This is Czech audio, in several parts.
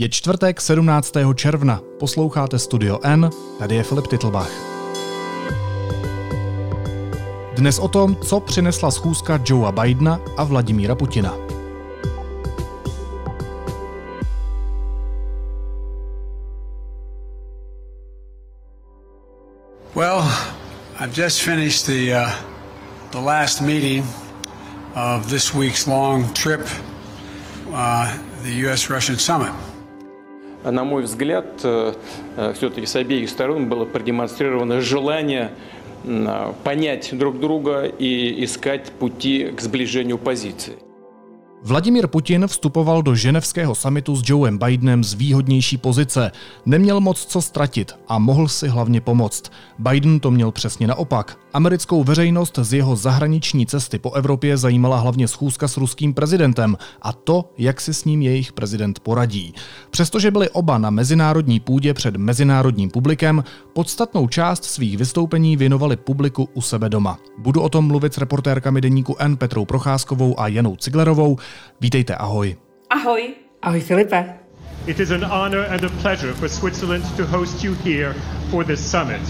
Je čtvrtek 17. června, posloucháte Studio N, tady je Filip Titlbach. Dnes o tom, co přinesla schůzka Joea Bidena a Vladimíra Putina. Well, I've just finished the uh, the last meeting of this week's long trip, uh, the U.S.-Russian summit. На мой взгляд, э, э, все-таки с обеих сторон было продемонстрировано желание э, понять друг друга и искать пути к сближению позиций. Vladimír Putin vstupoval do ženevského samitu s Joeem Bidenem z výhodnější pozice. Neměl moc co ztratit a mohl si hlavně pomoct. Biden to měl přesně naopak. Americkou veřejnost z jeho zahraniční cesty po Evropě zajímala hlavně schůzka s ruským prezidentem a to, jak si s ním jejich prezident poradí. Přestože byli oba na mezinárodní půdě před mezinárodním publikem, podstatnou část svých vystoupení věnovali publiku u sebe doma. Budu o tom mluvit s reportérkami deníku N Petrou Procházkovou a Janou Ciglerovou. Vítejte, ahoj. Ahoj. Ahoj Filipe. It is an honor and a pleasure for Switzerland to host you here for this summit.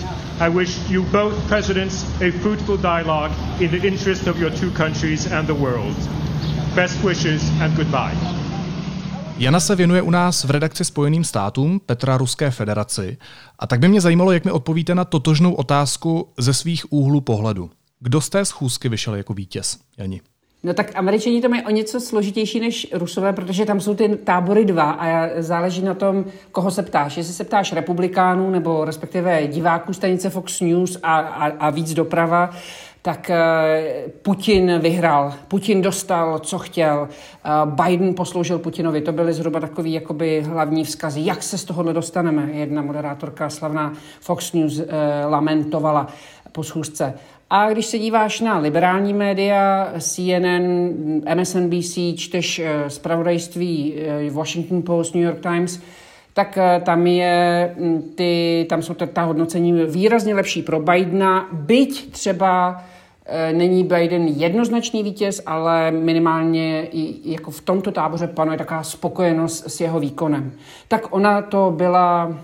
I wish you both presidents a fruitful dialogue in the interest of your two countries and the world. Best wishes and goodbye. Jana se věnuje u nás v redakci Spojeným státům, Petra Ruské federaci. A tak by mě zajímalo, jak mi odpovíte na totožnou otázku ze svých úhlů pohledu. Kdo z té schůzky vyšel jako vítěz, Jani? No tak američani to mají o něco složitější než rusové, protože tam jsou ty tábory dva a záleží na tom, koho se ptáš. Jestli se ptáš republikánů nebo respektive diváků stanice Fox News a, a, a víc doprava, tak uh, Putin vyhrál. Putin dostal, co chtěl. Uh, Biden posloužil Putinovi. To byly zhruba takový jakoby hlavní vzkazy. Jak se z toho nedostaneme? Jedna moderátorka slavná Fox News uh, lamentovala po schůzce. A když se díváš na liberální média, CNN, MSNBC, čteš zpravodajství Washington Post, New York Times, tak tam, je, ty, tam jsou ta, hodnocení výrazně lepší pro Bidena, byť třeba není Biden jednoznačný vítěz, ale minimálně i jako v tomto táboře panuje taková spokojenost s jeho výkonem. Tak ona to byla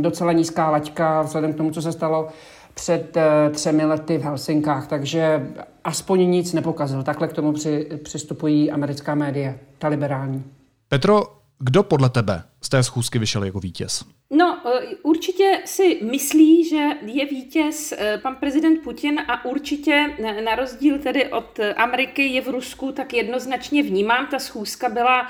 docela nízká laťka vzhledem k tomu, co se stalo před uh, třemi lety v Helsinkách, takže aspoň nic nepokazil. Takhle k tomu při, přistupují americká média, ta liberální. Petro, kdo podle tebe z té schůzky vyšel jako vítěz? No, eh, určitě si myslí, že je vítěz eh, pan prezident Putin a určitě na rozdíl tedy od Ameriky je v Rusku, tak jednoznačně vnímám, ta schůzka byla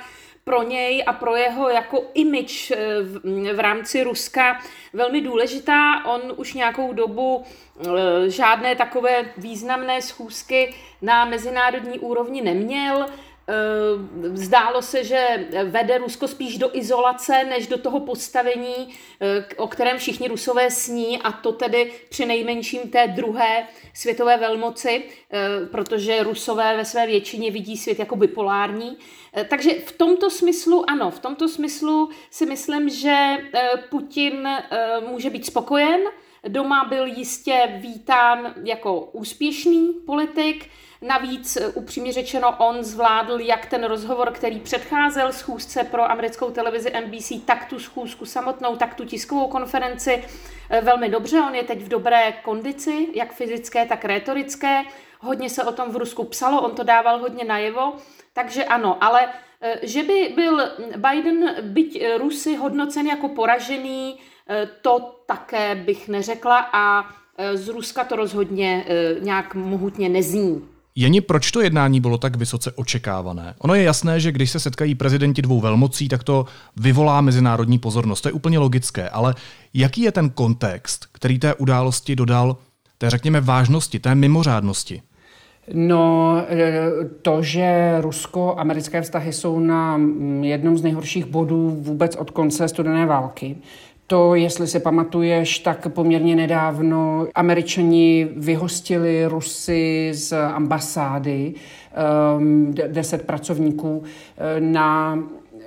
pro něj a pro jeho jako image eh, v, v rámci Ruska velmi důležitá. On už nějakou dobu eh, žádné takové významné schůzky na mezinárodní úrovni neměl. Eh, zdálo se, že vede Rusko spíš do izolace, než do toho postavení, o kterém všichni Rusové sní, a to tedy při nejmenším té druhé světové velmoci, protože Rusové ve své většině vidí svět jako bipolární. Takže v tomto smyslu, ano, v tomto smyslu si myslím, že Putin může být spokojen. Doma byl jistě vítán jako úspěšný politik, Navíc, eh, upřímně řečeno, on zvládl jak ten rozhovor, který předcházel schůzce pro americkou televizi NBC, tak tu schůzku samotnou, tak tu tiskovou konferenci eh, velmi dobře. On je teď v dobré kondici, jak fyzické, tak rétorické. Hodně se o tom v Rusku psalo, on to dával hodně najevo. Takže ano, ale eh, že by byl Biden, byť Rusy, hodnocen jako poražený, to také bych neřekla a z Ruska to rozhodně nějak mohutně nezní. Jeni, proč to jednání bylo tak vysoce očekávané? Ono je jasné, že když se setkají prezidenti dvou velmocí, tak to vyvolá mezinárodní pozornost. To je úplně logické, ale jaký je ten kontext, který té události dodal té, řekněme, vážnosti, té mimořádnosti? No, to, že rusko-americké vztahy jsou na jednom z nejhorších bodů vůbec od konce studené války, to, jestli si pamatuješ, tak poměrně nedávno američani vyhostili Rusy z ambasády, um, deset pracovníků, eh, na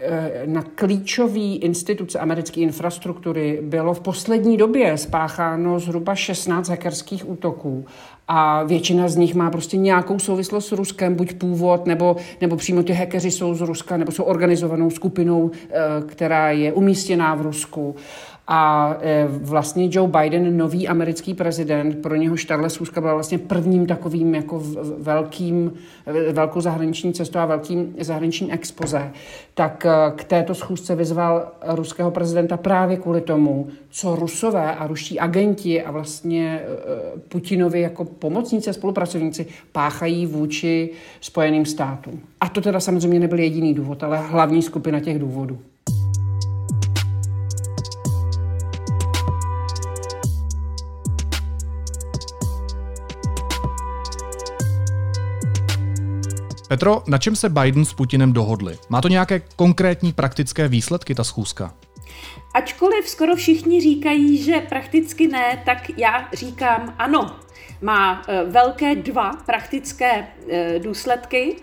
eh, na klíčové instituce americké infrastruktury bylo v poslední době spácháno zhruba 16 hackerských útoků a většina z nich má prostě nějakou souvislost s Ruskem, buď původ, nebo, nebo přímo ty hackeři jsou z Ruska, nebo jsou organizovanou skupinou, eh, která je umístěná v Rusku. A e, vlastně Joe Biden, nový americký prezident, pro něho tahle schůzka byla vlastně prvním takovým jako velkým, velkou zahraniční cestou a velkým zahraničním expoze, tak e, k této schůzce vyzval ruského prezidenta právě kvůli tomu, co rusové a ruští agenti a vlastně e, Putinovi jako pomocníci a spolupracovníci páchají vůči Spojeným státům. A to teda samozřejmě nebyl jediný důvod, ale hlavní skupina těch důvodů. Petro, na čem se Biden s Putinem dohodli? Má to nějaké konkrétní praktické výsledky, ta schůzka? Ačkoliv skoro všichni říkají, že prakticky ne, tak já říkám ano. Má eh, velké dva praktické eh, důsledky.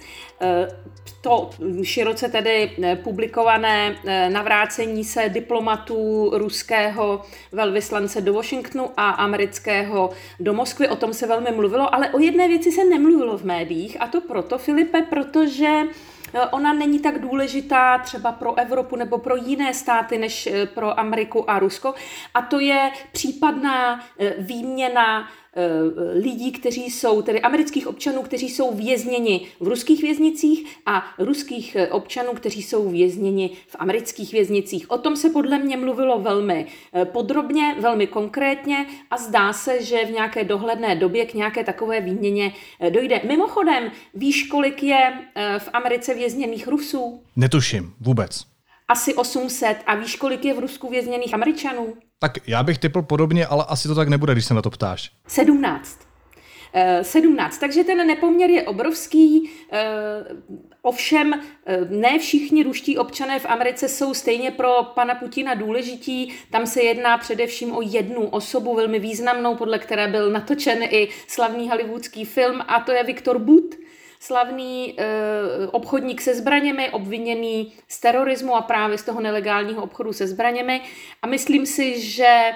Eh, to široce tedy eh, publikované eh, navrácení se diplomatů ruského velvyslance do Washingtonu a amerického do Moskvy, o tom se velmi mluvilo, ale o jedné věci se nemluvilo v médiích a to proto, Filipe, protože Ona není tak důležitá třeba pro Evropu nebo pro jiné státy než pro Ameriku a Rusko. A to je případná výměna Eh, lidí, kteří jsou, tedy amerických občanů, kteří jsou vězněni v ruských věznicích a ruských eh, občanů, kteří jsou vězněni v amerických věznicích. O tom se podle mě mluvilo velmi eh, podrobně, velmi konkrétně a zdá se, že v nějaké dohledné době k nějaké takové výměně dojde. Mimochodem, víš, kolik je v Americe vězněných Rusů? Netuším, vůbec. Asi 800. A víš, kolik je v Rusku vězněných Američanů? Tak já bych typl podobně, ale asi to tak nebude, když se na to ptáš. 17. 17. Takže ten nepoměr je obrovský. Eh, ovšem, eh, ne všichni ruští občané v Americe jsou stejně pro pana Putina důležití. Tam se jedná především o jednu osobu velmi významnou, podle které byl natočen i slavný hollywoodský film, a to je Viktor Butt slavný e, obchodník se zbraněmi, obviněný z terorismu a právě z toho nelegálního obchodu se zbraněmi. A myslím si, že e,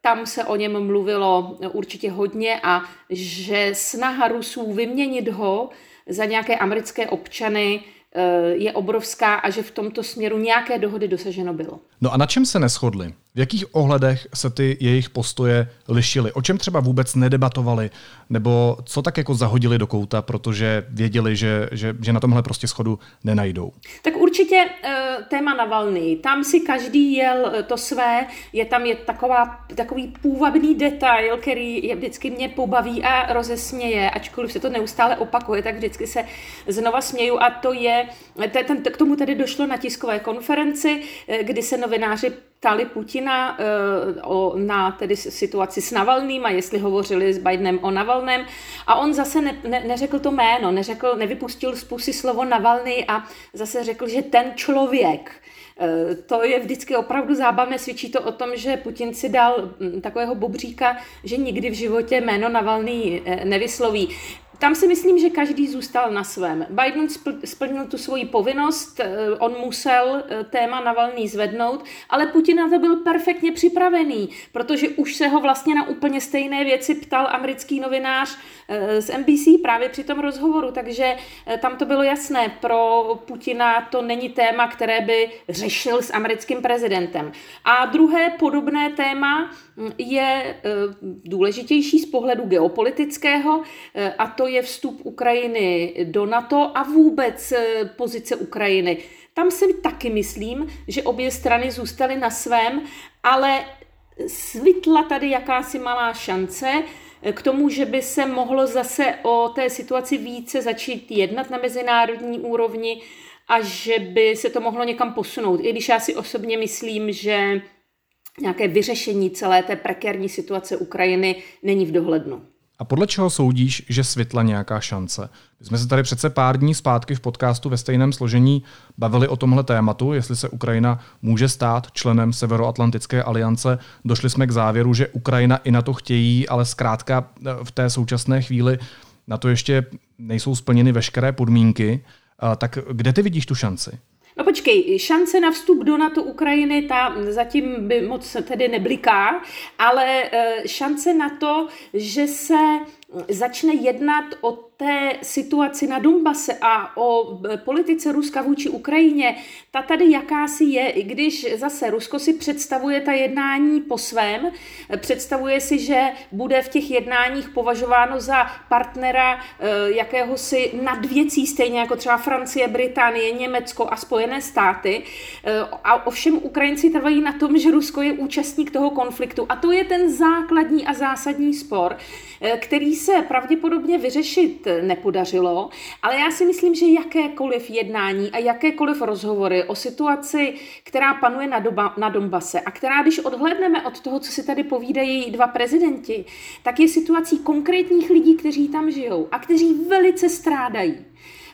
tam se o něm mluvilo určitě hodně a že snaha Rusů vyměnit ho za nějaké americké občany e, je obrovská a že v tomto směru nějaké dohody dosaženo bylo. No a na čem se neschodli? V jakých ohledech se ty jejich postoje lišily? O čem třeba vůbec nedebatovali? Nebo co tak jako zahodili do kouta, protože věděli, že, že, že na tomhle prostě schodu nenajdou? Tak určitě uh, téma Navalny. Tam si každý jel eh, to své. Je tam je taková, takový půvabný detail, který je vždycky mě pobaví a rozesměje, ačkoliv se to neustále opakuje, tak vždycky se znova směju a to je, ten, k tomu tedy došlo na tiskové konferenci, eh, kdy se novináři ptali Putina uh, o, na tedy situaci s Navalným a jestli hovořili s Bidenem o Navalném. A on zase ne, ne, neřekl to jméno, neřekl, nevypustil z pusy slovo Navalný a zase řekl, že ten člověk, uh, to je vždycky opravdu zábavné, svědčí to o tom, že Putin si dal hm, takového bobříka, že nikdy v životě jméno Navalný uh, nevysloví. Tam si myslím, že každý zůstal na svém. Biden splnil tu svoji povinnost, eh, on musel eh, téma Navalný zvednout, ale Putin na to byl perfektně připravený, protože už se ho vlastně na úplně stejné věci ptal americký novinář eh, z NBC právě při tom rozhovoru, takže tam to bylo jasné. Pro Putina to není téma, které by řešil s americkým prezidentem. A druhé podobné téma hm, je důležitější z pohledu geopolitického a to je vstup Ukrajiny do NATO a vůbec eh, pozice Ukrajiny. Tam si taky myslím, že obě strany zůstaly na svém, ale svitla tady jakási malá šance eh, k tomu, že by se mohlo zase o té situaci více začít jednat na mezinárodní úrovni a že by se to mohlo někam posunout. I když já si osobně myslím, že nějaké vyřešení celé té prekérní situace Ukrajiny není v dohlednu. A podle čeho soudíš, že světla nějaká šance? My jsme se tady přece pár dní zpátky v podcastu ve stejném složení bavili o tomhle tématu, jestli se Ukrajina může stát členem Severoatlantické aliance. Došli jsme k závěru, že Ukrajina i na to chtějí, ale zkrátka eh, v té současné chvíli na to ještě nejsou splněny veškeré podmínky. Tak kde ty vidíš tu šanci? No počkej, šance na vstup do NATO Ukrajiny, ta zatím by moc tedy nebliká, ale eh, šance na to, že se začne jednat o té situaci na Donbase a o e, politice Ruska vůči Ukrajině, ta tady jakási je, i když zase Rusko si představuje ta jednání po svém, představuje si, že bude v těch jednáních považováno za partnera e, jakéhosi nadvěcí, stejně jako třeba Francie, Británie, Německo a Spojené státy. E, a ovšem Ukrajinci trvají na tom, že Rusko je účastník toho konfliktu. A to je ten základní a zásadní spor, který se pravděpodobně vyřešit nepodařilo, ale já si myslím, že jakékoliv jednání a jakékoliv rozhovory o situaci, která panuje na, doba, na Donbase a která, když odhledneme od toho, co si tady povídají dva prezidenti, tak je situací konkrétních lidí, kteří tam žijou a kteří velice strádají.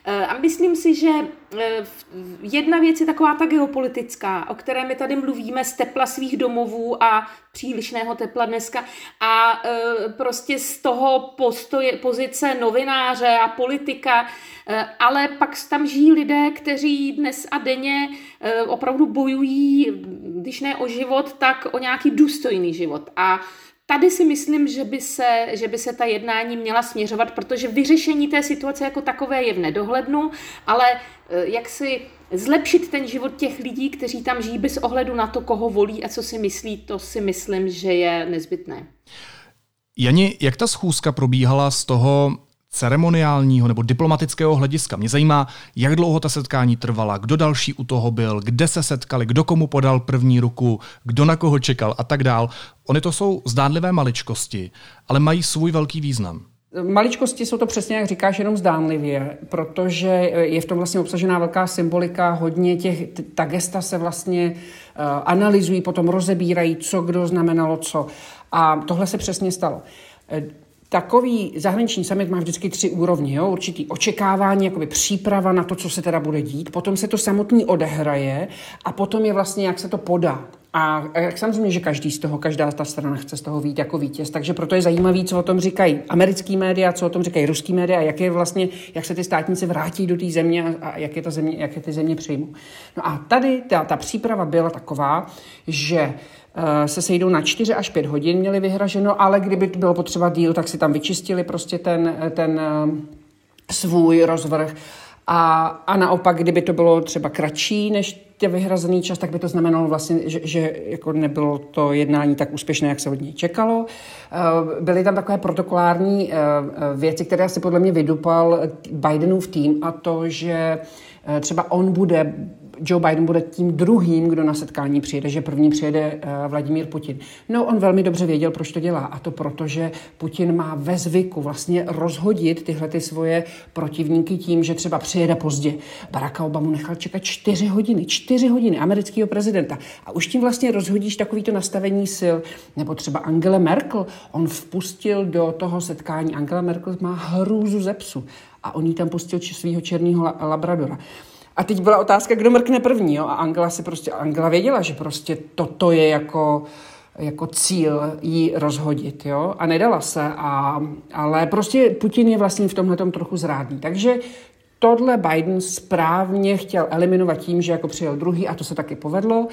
Eh, a myslím si, že eh, jedna věc je taková ta geopolitická, o které my tady mluvíme z tepla svých domovů a přílišného tepla dneska a eh, prostě z toho postoje, pozice novináře a politika, ale pak tam žijí lidé, kteří dnes a denně opravdu bojují, když ne o život, tak o nějaký důstojný život. A Tady si myslím, že by, se, že by se ta jednání měla směřovat, protože vyřešení té situace jako takové je v nedohlednu, ale eh, jak si zlepšit ten život těch lidí, kteří tam žijí bez ohledu na to, koho volí a co si myslí, to si myslím, že je nezbytné. Jani, jak ta schůzka probíhala z toho ceremoniálního nebo diplomatického hlediska. Mě zajímá, jak dlouho ta setkání trvala, kdo další u toho byl, kde se setkali, kdo komu podal první ruku, kdo na koho čekal a tak dál. Ony to jsou zdánlivé maličkosti, ale mají svůj velký význam. Maličkosti jsou to přesně, jak říkáš, jenom zdánlivě, protože je v tom vlastně obsažená velká symbolika, hodně těch, ta gesta se vlastně uh, analyzují, potom rozebírají, co kdo znamenalo co. A tohle se přesně stalo takový zahraniční summit má vždycky tři úrovně. Jo? Určitý očekávání, jakoby příprava na to, co se teda bude dít, potom se to samotný odehraje a potom je vlastně, jak se to podá. A jak samozřejmě, že každý z toho, každá ta strana chce z toho vít jako vítěz, takže proto je zajímavý, co o tom říkají americký média, co o tom říkají ruský média, jak je vlastně, jak se ty státníci vrátí do té země a jak je, ta země, jak je ty země přijmou. No a tady ta, ta příprava byla taková, že se sejdou na 4 až 5 hodin, měli vyhraženo, ale kdyby bylo potřeba díl, tak si tam vyčistili prostě ten, ten eh, svůj rozvrh. A, a naopak, kdyby to bylo třeba kratší než tě vyhrazený čas, tak by to znamenalo vlastně, že, že jako nebylo to jednání tak úspěšné, jak se od něj čekalo. Eh, byly tam takové protokolární věci, které asi podle mě vydupal Bidenův tým a to, že třeba on bude Joe Biden bude tím druhým, kdo na setkání přijede, že první přijede uh, Vladimír Putin. No, on velmi dobře věděl, proč to dělá. A to proto, že Putin má ve zvyku vlastně rozhodit tyhle ty svoje protivníky tím, že třeba přijede pozdě. Baracka Obama nechal čekat čtyři hodiny, čtyři hodiny amerického prezidenta. A už tím vlastně rozhodíš takovýto nastavení sil. Nebo třeba Angela Merkel, on vpustil do toho setkání, Angela Merkel má hrůzu ze psu a on jí tam pustil svého černého labradora. A teď byla otázka, kdo mrkne první. Jo? A Angela si prostě, Angela věděla, že prostě toto je jako, jako cíl jí rozhodit. Jo? A nedala se. A, ale prostě Putin je vlastně v tomhle trochu zrádný. Takže tohle Biden správně chtěl eliminovat tím, že jako přijel druhý a to se taky povedlo.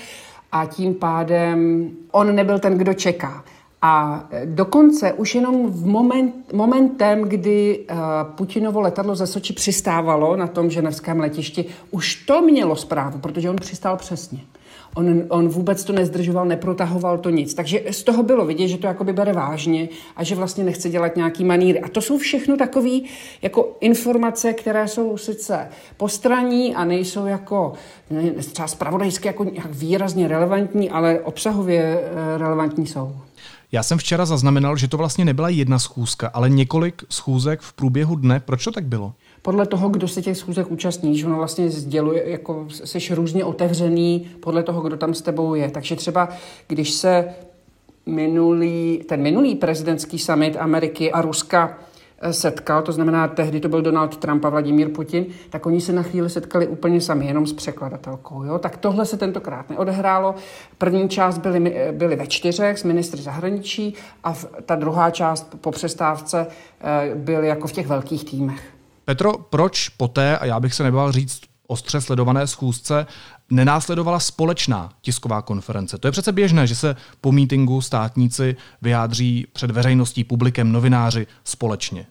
A tím pádem on nebyl ten, kdo čeká. A dokonce už jenom v moment, momentem, kdy uh, Putinovo letadlo ze Soči přistávalo na tom ženevském letišti, už to mělo zprávu, protože on přistál přesně. On, on vůbec to nezdržoval, neprotahoval to nic. Takže z toho bylo vidět, že to jakoby bere vážně a že vlastně nechce dělat nějaký maníry. A to jsou všechno takové jako informace, které jsou sice postraní a nejsou jako ne, třeba spravodajské jako výrazně relevantní, ale obsahově eh, relevantní jsou. Já jsem včera zaznamenal, že to vlastně nebyla jedna schůzka, ale několik schůzek v průběhu dne. Proč to tak bylo? Podle toho, kdo se těch schůzek účastní, že ono vlastně sděluje, jako jsi různě otevřený podle toho, kdo tam s tebou je. Takže třeba, když se minulý, ten minulý prezidentský summit Ameriky a Ruska setkal, to znamená, tehdy to byl Donald Trump a Vladimír Putin, tak oni se na chvíli setkali úplně sami, jenom s překladatelkou. Jo? Tak tohle se tentokrát neodehrálo. První část byly, byly ve čtyřech s ministry zahraničí a ta druhá část po přestávce eh, byly jako v těch velkých týmech. Petro, proč poté, a já bych se nebál říct ostře sledované schůzce nenásledovala společná tisková konference. To je přece běžné, že se po mítingu státníci vyjádří před veřejností, publikem, novináři společně.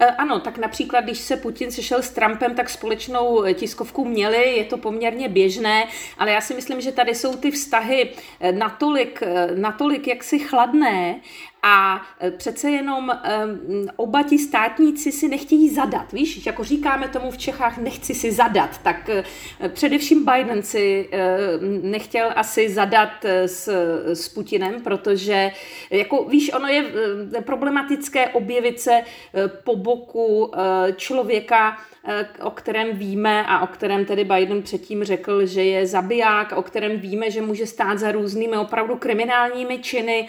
E, ano, tak například, když se Putin sešel s Trumpem, tak společnou tiskovku měli, je to poměrně běžné, ale já si myslím, že tady jsou ty vztahy e, natolik, natolik jaksi chladné a e, přece jenom um, oba ti státníci si nechtějí zadat, víš, jako říkáme tomu v Čechách, nechci si zadat, tak uh, především Biden si uh, nechtěl asi zadat s, s Putinem, protože, jako víš, ono je uh, problematické objevit se uh, po boku uh, člověka, o kterém víme a o kterém tedy Biden předtím řekl, že je zabiják, o kterém víme, že může stát za různými opravdu kriminálními činy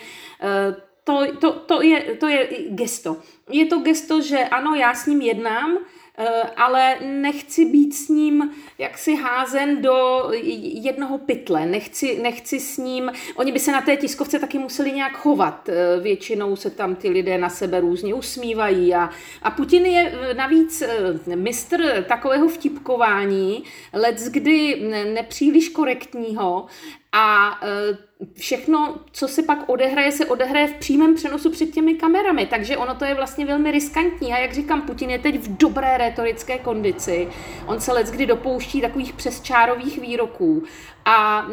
to, to, to, je, to je gesto. Je to gesto, že ano, já s ním jednám, eh, ale nechci být s ním jaksi házen do jednoho pytle, nechci, nechci s ním, oni by se na té tiskovce taky museli nějak chovat, eh, většinou se tam ty lidé na sebe různě usmívají a, a Putin je eh, navíc mistr takového vtipkování, let kdy nepříliš korektního a všechno, co se pak odehraje, se odehraje v přímém přenosu před těmi kamerami, takže ono to je vlastně velmi riskantní. A jak říkám, Putin je teď v dobré retorické kondici, on se let kdy dopouští takových přesčárových výroků. A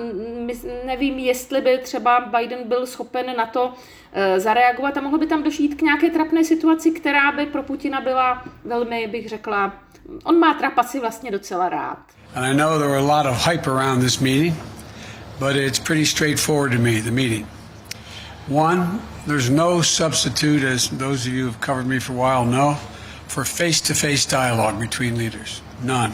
nevím, jestli by třeba Biden byl schopen na to eh, zareagovat. A mohlo by tam došít k nějaké trapné situaci, která by pro Putina byla velmi, bych řekla, on má trapasy vlastně docela rád. And I know there were a lot of hype around this meeting but it's pretty straightforward to me, the meeting. One, there's no substitute, as those of you who've covered me for a while know, for face-to-face dialogue between leaders. None.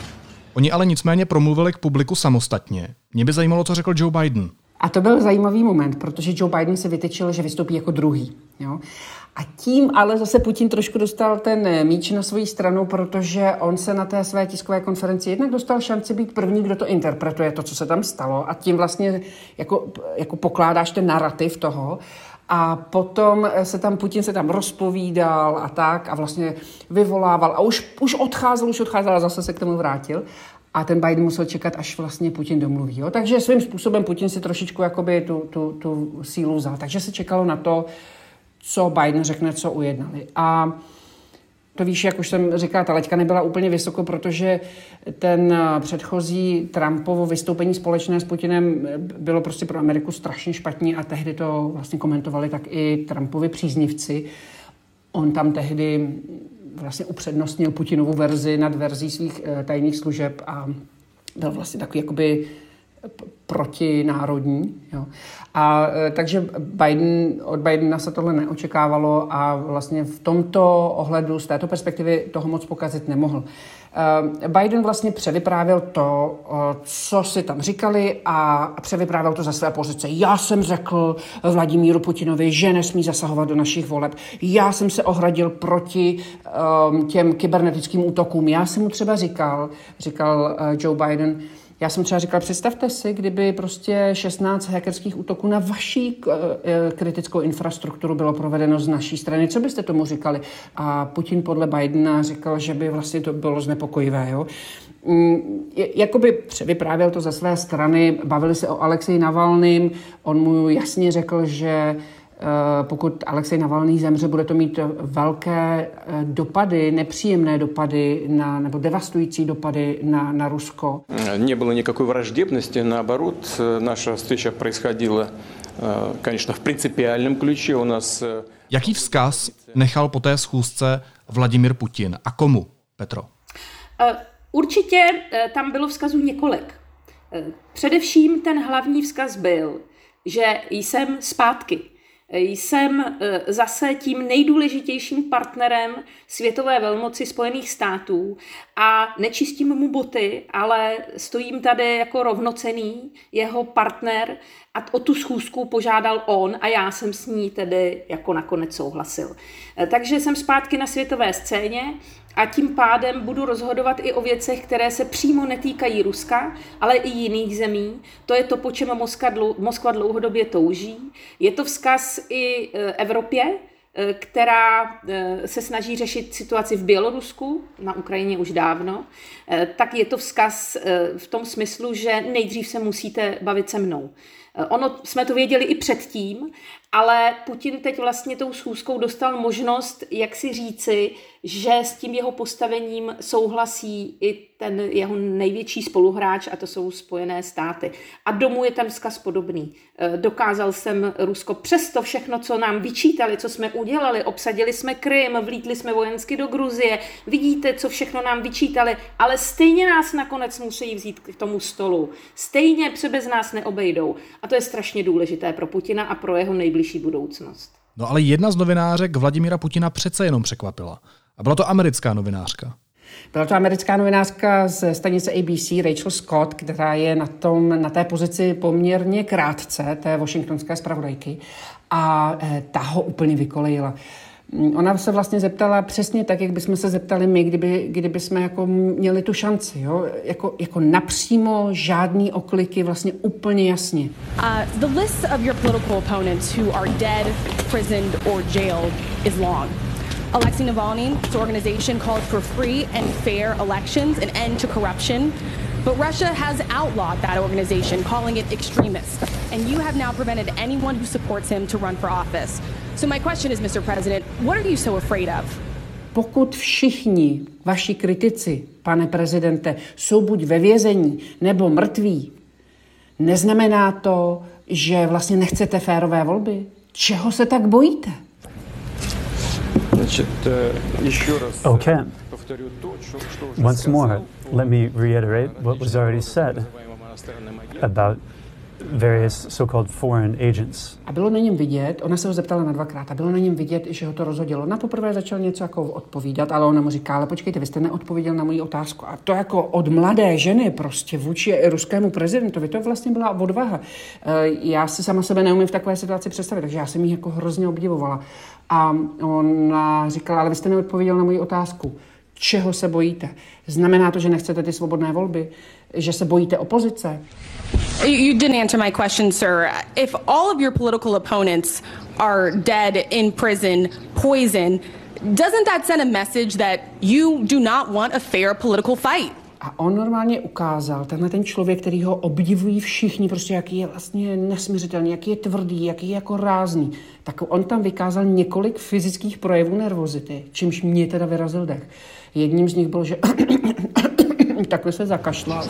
Oni ale nicméně promluvili k publiku samostatně. Mě by zajímalo, co řekl Joe Biden. A to byl zajímavý moment, protože Joe Biden se vytyčil, že vystoupí jako druhý. Jo? A tím ale zase Putin trošku dostal ten míč na svoji stranu, protože on se na té své tiskové konferenci jednak dostal šanci být první, kdo to interpretuje, to, co se tam stalo. A tím vlastně jako, jako pokládáš ten narrativ toho. A potom se tam Putin se tam rozpovídal a tak a vlastně vyvolával a už, už odcházel, už odcházel a zase se k tomu vrátil. A ten Biden musel čekat, až vlastně Putin domluví. Jo? Takže svým způsobem Putin si trošičku jakoby tu, tu, tu sílu vzal. Takže se čekalo na to, co Biden řekne, co ujednali. A to víš, jak už jsem říkala, ta leťka nebyla úplně vysoko, protože ten předchozí Trumpovo vystoupení společné s Putinem bylo prostě pro Ameriku strašně špatný a tehdy to vlastně komentovali tak i Trumpovi příznivci. On tam tehdy vlastně upřednostnil Putinovu verzi nad verzí svých eh, tajných služeb a byl vlastně takový jakoby protinárodní. Jo. A e, takže Biden, od Bidena se tohle neočekávalo a vlastně v tomto ohledu, z této perspektivy toho moc pokazit nemohl. E, Biden vlastně převyprávěl to, co si tam říkali a převyprávěl to za své pozice. Já jsem řekl Vladimíru Putinovi, že nesmí zasahovat do našich voleb. Já jsem se ohradil proti um, těm kybernetickým útokům. Já jsem mu třeba říkal, říkal Joe Biden, já jsem třeba říkal, představte si, kdyby prostě 16 hackerských útoků na vaší eh, eh, kritickou infrastrukturu bylo provedeno z naší strany. Co byste tomu říkali? A Putin podle Bidena říkal, že by vlastně to bylo znepokojivé. Jo? Mm, jakoby vyprávěl to ze své strany, bavili se o Alexeji Navalným, on mu jasně řekl, že pokud Alexej Navalný zemře, bude to mít velké eh, dopady, nepříjemné dopady na, nebo devastující dopady na, na Rusko. Не никакой враждебности, наоборот, наша встреча происходила, конечно, в принципиальном ключе. У нас... Jaký vzkaz nechal po té schůzce Vladimir Putin a komu, Petro? Eh, určitě tam bylo vzkazů několik. Především ten hlavní vzkaz byl, že jsem zpátky jsem eh, zase tím nejdůležitějším partnerem světové velmoci Spojených států a nečistím mu boty, ale stojím tady jako rovnocený jeho partner a o tu schůzku požádal on a já jsem s ní tedy jako nakonec souhlasil. Eh, takže jsem zpátky na světové scéně a tím pádem budu rozhodovat i o věcech, které se přímo netýkají Ruska, ale i jiných zemí. To je to, po čem Moskva, dlou, Moskva dlouhodobě touží. Je to vzkaz i e, Evropě, eh, která se snaží řešit situaci v Bělorusku, na Ukrajině už dávno, tak je to vzkaz v tom smyslu, že nejdřív se musíte bavit se mnou. Ono jsme to věděli i předtím, ale Putin teď vlastně tou schůzkou dostal možnost, jak si říci, že s tím jeho postavením souhlasí i ten jeho největší spoluhráč a to jsou Spojené státy. A domů je ten vzkaz podobný. E, dokázal jsem Rusko přesto všechno, co nám vyčítali, co jsme udělali, obsadili jsme Krym, vlítli jsme vojensky do Gruzie, vidíte, co všechno nám vyčítali, ale stejně nás nakonec musí vzít k tomu stolu. Stejně se bez nás neobejdou. A to je strašně důležité pro Putina a pro jeho nejbližší budoucnost. No ale jedna z novinářek Vladimíra Putina přece jenom překvapila. A byla to americká novinářka. Byla to americká novinářka z stanice ABC, Rachel Scott, která je na, tom, na té pozici poměrně krátce, té washingtonské zpravodajky, a e, ta ho úplně vykolejila. Ona se vlastně zeptala přesně tak, jak bychom se zeptali my, kdyby, kdyby jsme jako měli tu šanci. Jo? Jako, jako napřímo žádný okliky, vlastně úplně jasně. Uh, the list of your political opponents who are dead, prisoned or jailed is long. Alexei Navalny's organization called for free and fair elections, an end to corruption. But Russia has outlawed that organization, calling it extremist. And you have now prevented anyone who supports him to run for office. So my question is, Mr. President, what are you so afraid of? Pokud všichni vaši kritici, pane prezidente, jsou buď ve vězení nebo mrtví, neznamená to, že vlastně nechcete férové volby? Čeho se tak bojíte? Okay. Once more, let me reiterate what was already said about various so-called foreign agents. A bylo na něm vidět, ona se ho zeptala na dvakrát, a bylo na něm vidět, že ho to rozhodilo. Na poprvé začal něco jako odpovídat, ale ona mu říká, ale počkejte, vy jste neodpověděl na moji otázku. A to jako od mladé ženy prostě vůči ruskému prezidentovi, to vlastně byla odvaha. E, já si sama sebe neumím v takové situaci představit, takže já jsem ji jako hrozně obdivovala. A ona říkala, ale vy jste neodpověděl na moji otázku. Čeho se bojíte? Znamená to, že nechcete ty svobodné volby? Že se bojíte opozice? You didn't answer my question, sir. If all of your political opponents are dead, in prison, poison, doesn't that send a message that you do not want a fair political fight? A on normálně ukázal, tenhle ten člověk, který ho obdivují všichni, prostě jaký je vlastně nesměřitelný, jaký je tvrdý, jaký je jako rázný, tak on tam vykázal několik fyzických projevů nervozity, čímž mě teda vyrazil dech. Jedním z nich byl, že takhle se zakašlal.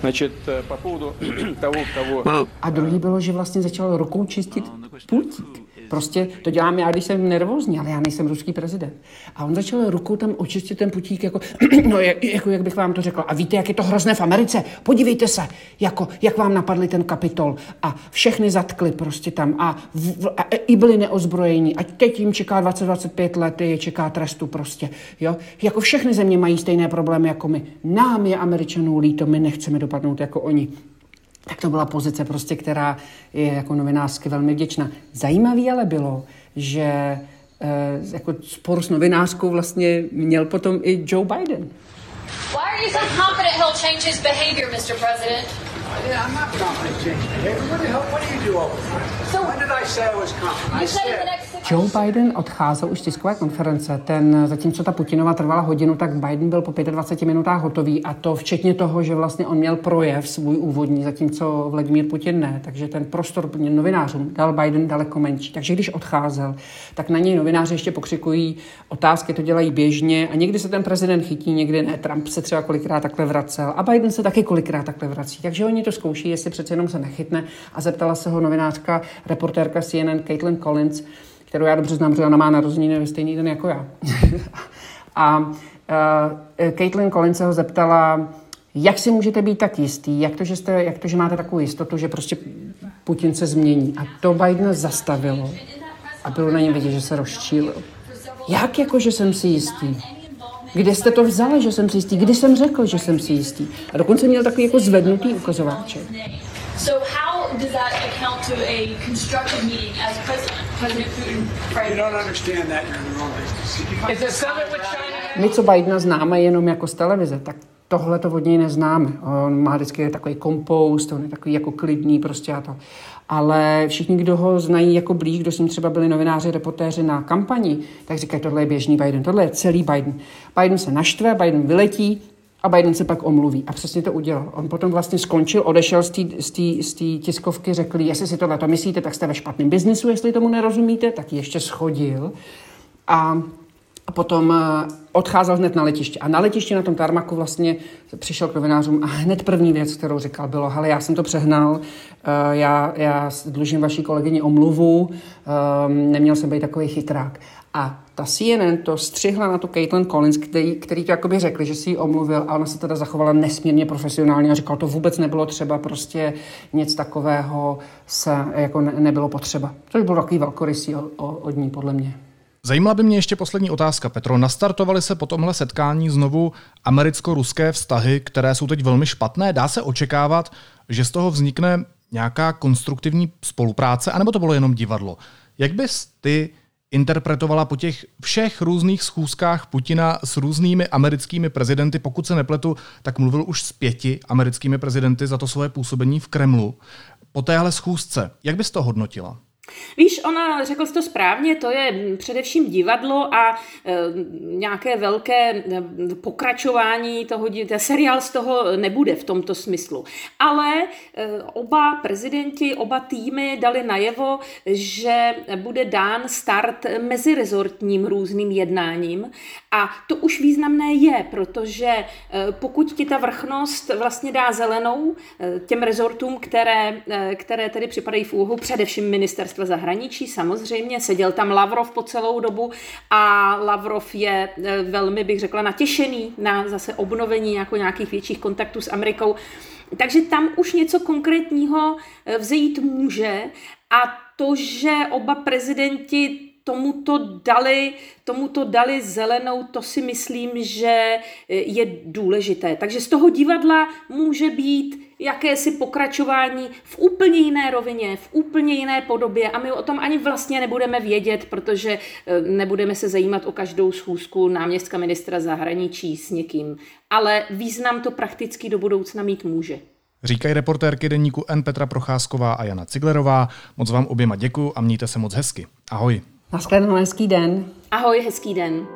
Значит, по поводу того, кого... A druhý bylo, že vlastně začal rukou čistit pultík. Prostě to dělám já, když jsem nervózní, ale já nejsem ruský prezident. A on začal rukou tam očistit ten putík, jako, no, jak, jako, jak bych vám to řekl. A víte, jak je to hrozné v Americe? Podívejte se, jako, jak vám napadli ten kapitol. A všechny zatkli prostě tam. A, v, a i byli neozbrojení. A teď jim čeká 20-25 let, je čeká trestu prostě. Jo? Jako všechny země mají stejné problémy jako my. Nám je Američanů líto, my nechceme dopadnout jako oni tak to byla pozice prostě, která je jako novinářsky velmi vděčná. Zajímavý ale bylo, že e, jako spor s novinářkou vlastně měl potom i Joe Biden. Why are you so confident he'll change his behavior, Mr. President? Yeah, I'm not confident change behavior. What the hell, what do you do over there? So, Joe Biden odcházel už z tiskové konference. Ten, zatímco ta Putinova trvala hodinu, tak Biden byl po 25 minutách hotový a to včetně toho, že vlastně on měl projev svůj úvodní, zatímco Vladimír Putin ne. Takže ten prostor novinářům dal Biden daleko menší. Takže když odcházel, tak na něj novináři ještě pokřikují otázky, to dělají běžně a někdy se ten prezident chytí, někdy ne. Trump se třeba kolikrát takhle vracel a Biden se taky kolikrát takhle vrací. Takže oni to zkouší, jestli přece jenom se nechytne a zeptala se ho novinářka, reportérka CNN Caitlin Collins, kterou já dobře znám, protože ona má narozeniny ve stejný den jako já. a uh, Caitlin Collins se ho zeptala, jak si můžete být tak jistý, jak to, že, jste, jak to, že máte takovou jistotu, že prostě Putin se změní. A to Biden zastavilo a bylo na něm vidět, že se rozčílil. Jak jako, že jsem si jistý? Kde jste to vzali, že jsem si jistý? Kdy jsem řekl, že jsem si jistý? A dokonce měl takový jako zvednutý ukazováček. So how does that account to a constructive meeting as President, President Putin? You don't understand that. You're in the wrong business. My, co Bidena známe jenom jako z televize, tak tohle to od něj neznáme. On má vždycky takový kompost, on je takový jako klidný prostě a to. Ale všichni, kdo ho znají jako blíž, kdo s ním třeba byli novináři, reportéři na kampani, tak říkají, tohle je běžný Biden, tohle je celý Biden. Biden se naštve, Biden vyletí, a Biden se pak omluví. A přesně to udělal. On potom vlastně skončil, odešel z té tiskovky, řekl, jestli si tohle to myslíte, tak jste ve špatném biznisu, jestli tomu nerozumíte, tak ještě schodil. A a potom eh, odcházel hned na letiště. A na letiště na tom tarmaku vlastně přišel k novinářům a hned první věc, kterou říkal, bylo, hele, já jsem to přehnal, eh, já, já dlužím vaší kolegyni omluvu, ehm, neměl jsem být takový chytrák. A ta CNN to střihla na tu Caitlin Collins, který, který to jakoby řekli, že si ji omluvil a ona se teda zachovala nesmírně profesionálně a říkal, to vůbec nebylo třeba, prostě nic takového se jako ne, nebylo potřeba. Což byl takový velkorysý od ní, podle mě. Zajímala by mě ještě poslední otázka, Petro. Nastartovaly se po tomhle setkání znovu americko-ruské vztahy, které jsou teď velmi špatné. Dá se očekávat, že z toho vznikne nějaká konstruktivní spolupráce, anebo to bylo jenom divadlo? Jak bys ty interpretovala po těch všech různých schůzkách Putina s různými americkými prezidenty, pokud se nepletu, tak mluvil už s pěti americkými prezidenty za to svoje působení v Kremlu. Po téhle schůzce, jak bys to hodnotila? Víš, ona, řekl jsi to správně, to je především divadlo a e, nějaké velké e, pokračování toho, ten seriál z toho nebude v tomto smyslu. Ale e, oba prezidenti, oba týmy dali najevo, že bude dán start mezirezortním různým jednáním a to už významné je, protože e, pokud ti ta vrchnost vlastně dá zelenou e, těm rezortům, které, e, které tedy připadají v úvahu, především ministerstva zahraničí, samozřejmě, seděl tam Lavrov po celou dobu a Lavrov je velmi, bych řekla, natěšený na zase obnovení jako nějakých větších kontaktů s Amerikou. Takže tam už něco konkrétního vzejít může a to, že oba prezidenti tomuto dali, tomuto dali zelenou, to si myslím, že je důležité. Takže z toho divadla může být jakési pokračování v úplně jiné rovině, v úplně jiné podobě a my o tom ani vlastně nebudeme vědět, protože eh, nebudeme se zajímat o každou schůzku náměstka ministra zahraničí s někým. Ale význam to prakticky do budoucna mít může. Říkají reportérky deníku N Petra Procházková a Jana Ciglerová. Moc vám oběma děkuji a mějte se moc hezky. Ahoj. Naschledanou, hezký den. Ahoj, hezký den.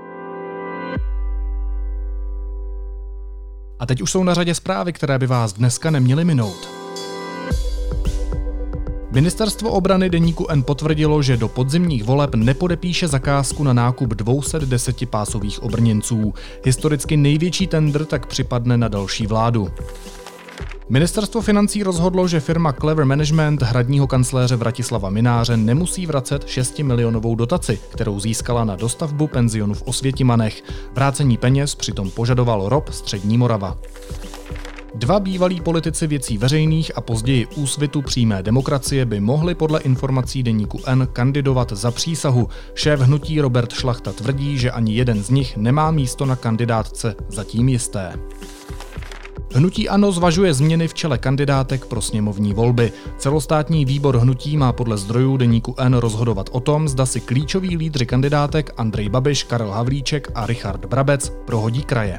A teď už jsou na řadě zprávy, které by vás dneska neměly minout. Ministerstvo obrany deníku N potvrdilo, že do podzimních voleb nepodepíše zakázku na nákup 210 pásových obrněnců. Historicky největší tender tak připadne na další vládu. Ministerstvo financí rozhodlo, že firma Clever Management hradního kancléře Vratislava Mináře nemusí vracet 6 milionovou dotaci, kterou získala na dostavbu penzionu v Osvětimanech. Vrácení peněz přitom požadoval ROB Střední Morava. Dva bývalí politici věcí veřejných a později úsvitu přímé demokracie by mohli podle informací deníku N kandidovat za přísahu. Šéf hnutí Robert Šlachta tvrdí, že ani jeden z nich nemá místo na kandidátce zatím jisté. Hnutí ANO zvažuje změny v čele kandidátek pro sněmovní volby. Celostátní výbor hnutí má podle zdrojů deníku N rozhodovat o tom, zda si klíčoví lídři kandidátek Andrej Babiš, Karel Havlíček a Richard Brabec prohodí kraje.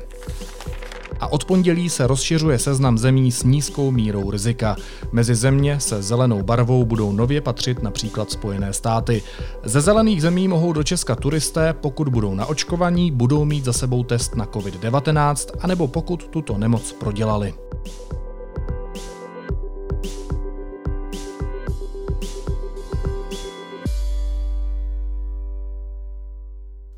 A od pondělí se rozšiřuje seznam zemí s nízkou mírou rizika. Mezi země se zelenou barvou budou nově patřit například Spojené státy. Ze zelených zemí mohou do Česka turisté, pokud budou na očkovaní, budou mít za sebou test na COVID-19, anebo pokud tuto nemoc prodělali.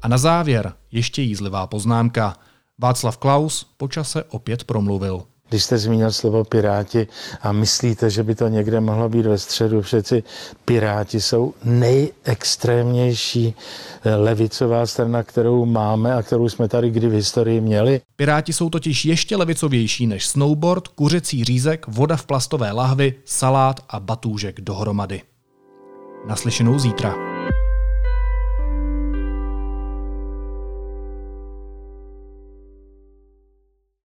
A na závěr ještě jízlivá poznámka – Václav Klaus počase opět promluvil. Když jste zmínil slovo Piráti a myslíte, že by to někde mohlo být ve středu, přeci Piráti jsou nejextrémnější eh, levicová strana, kterou máme a kterou jsme tady kdy v historii měli. Piráti jsou totiž ještě levicovější než snowboard, kuřecí řízek, voda v plastové lahvi, salát a batůžek dohromady. Naslyšenou zítra.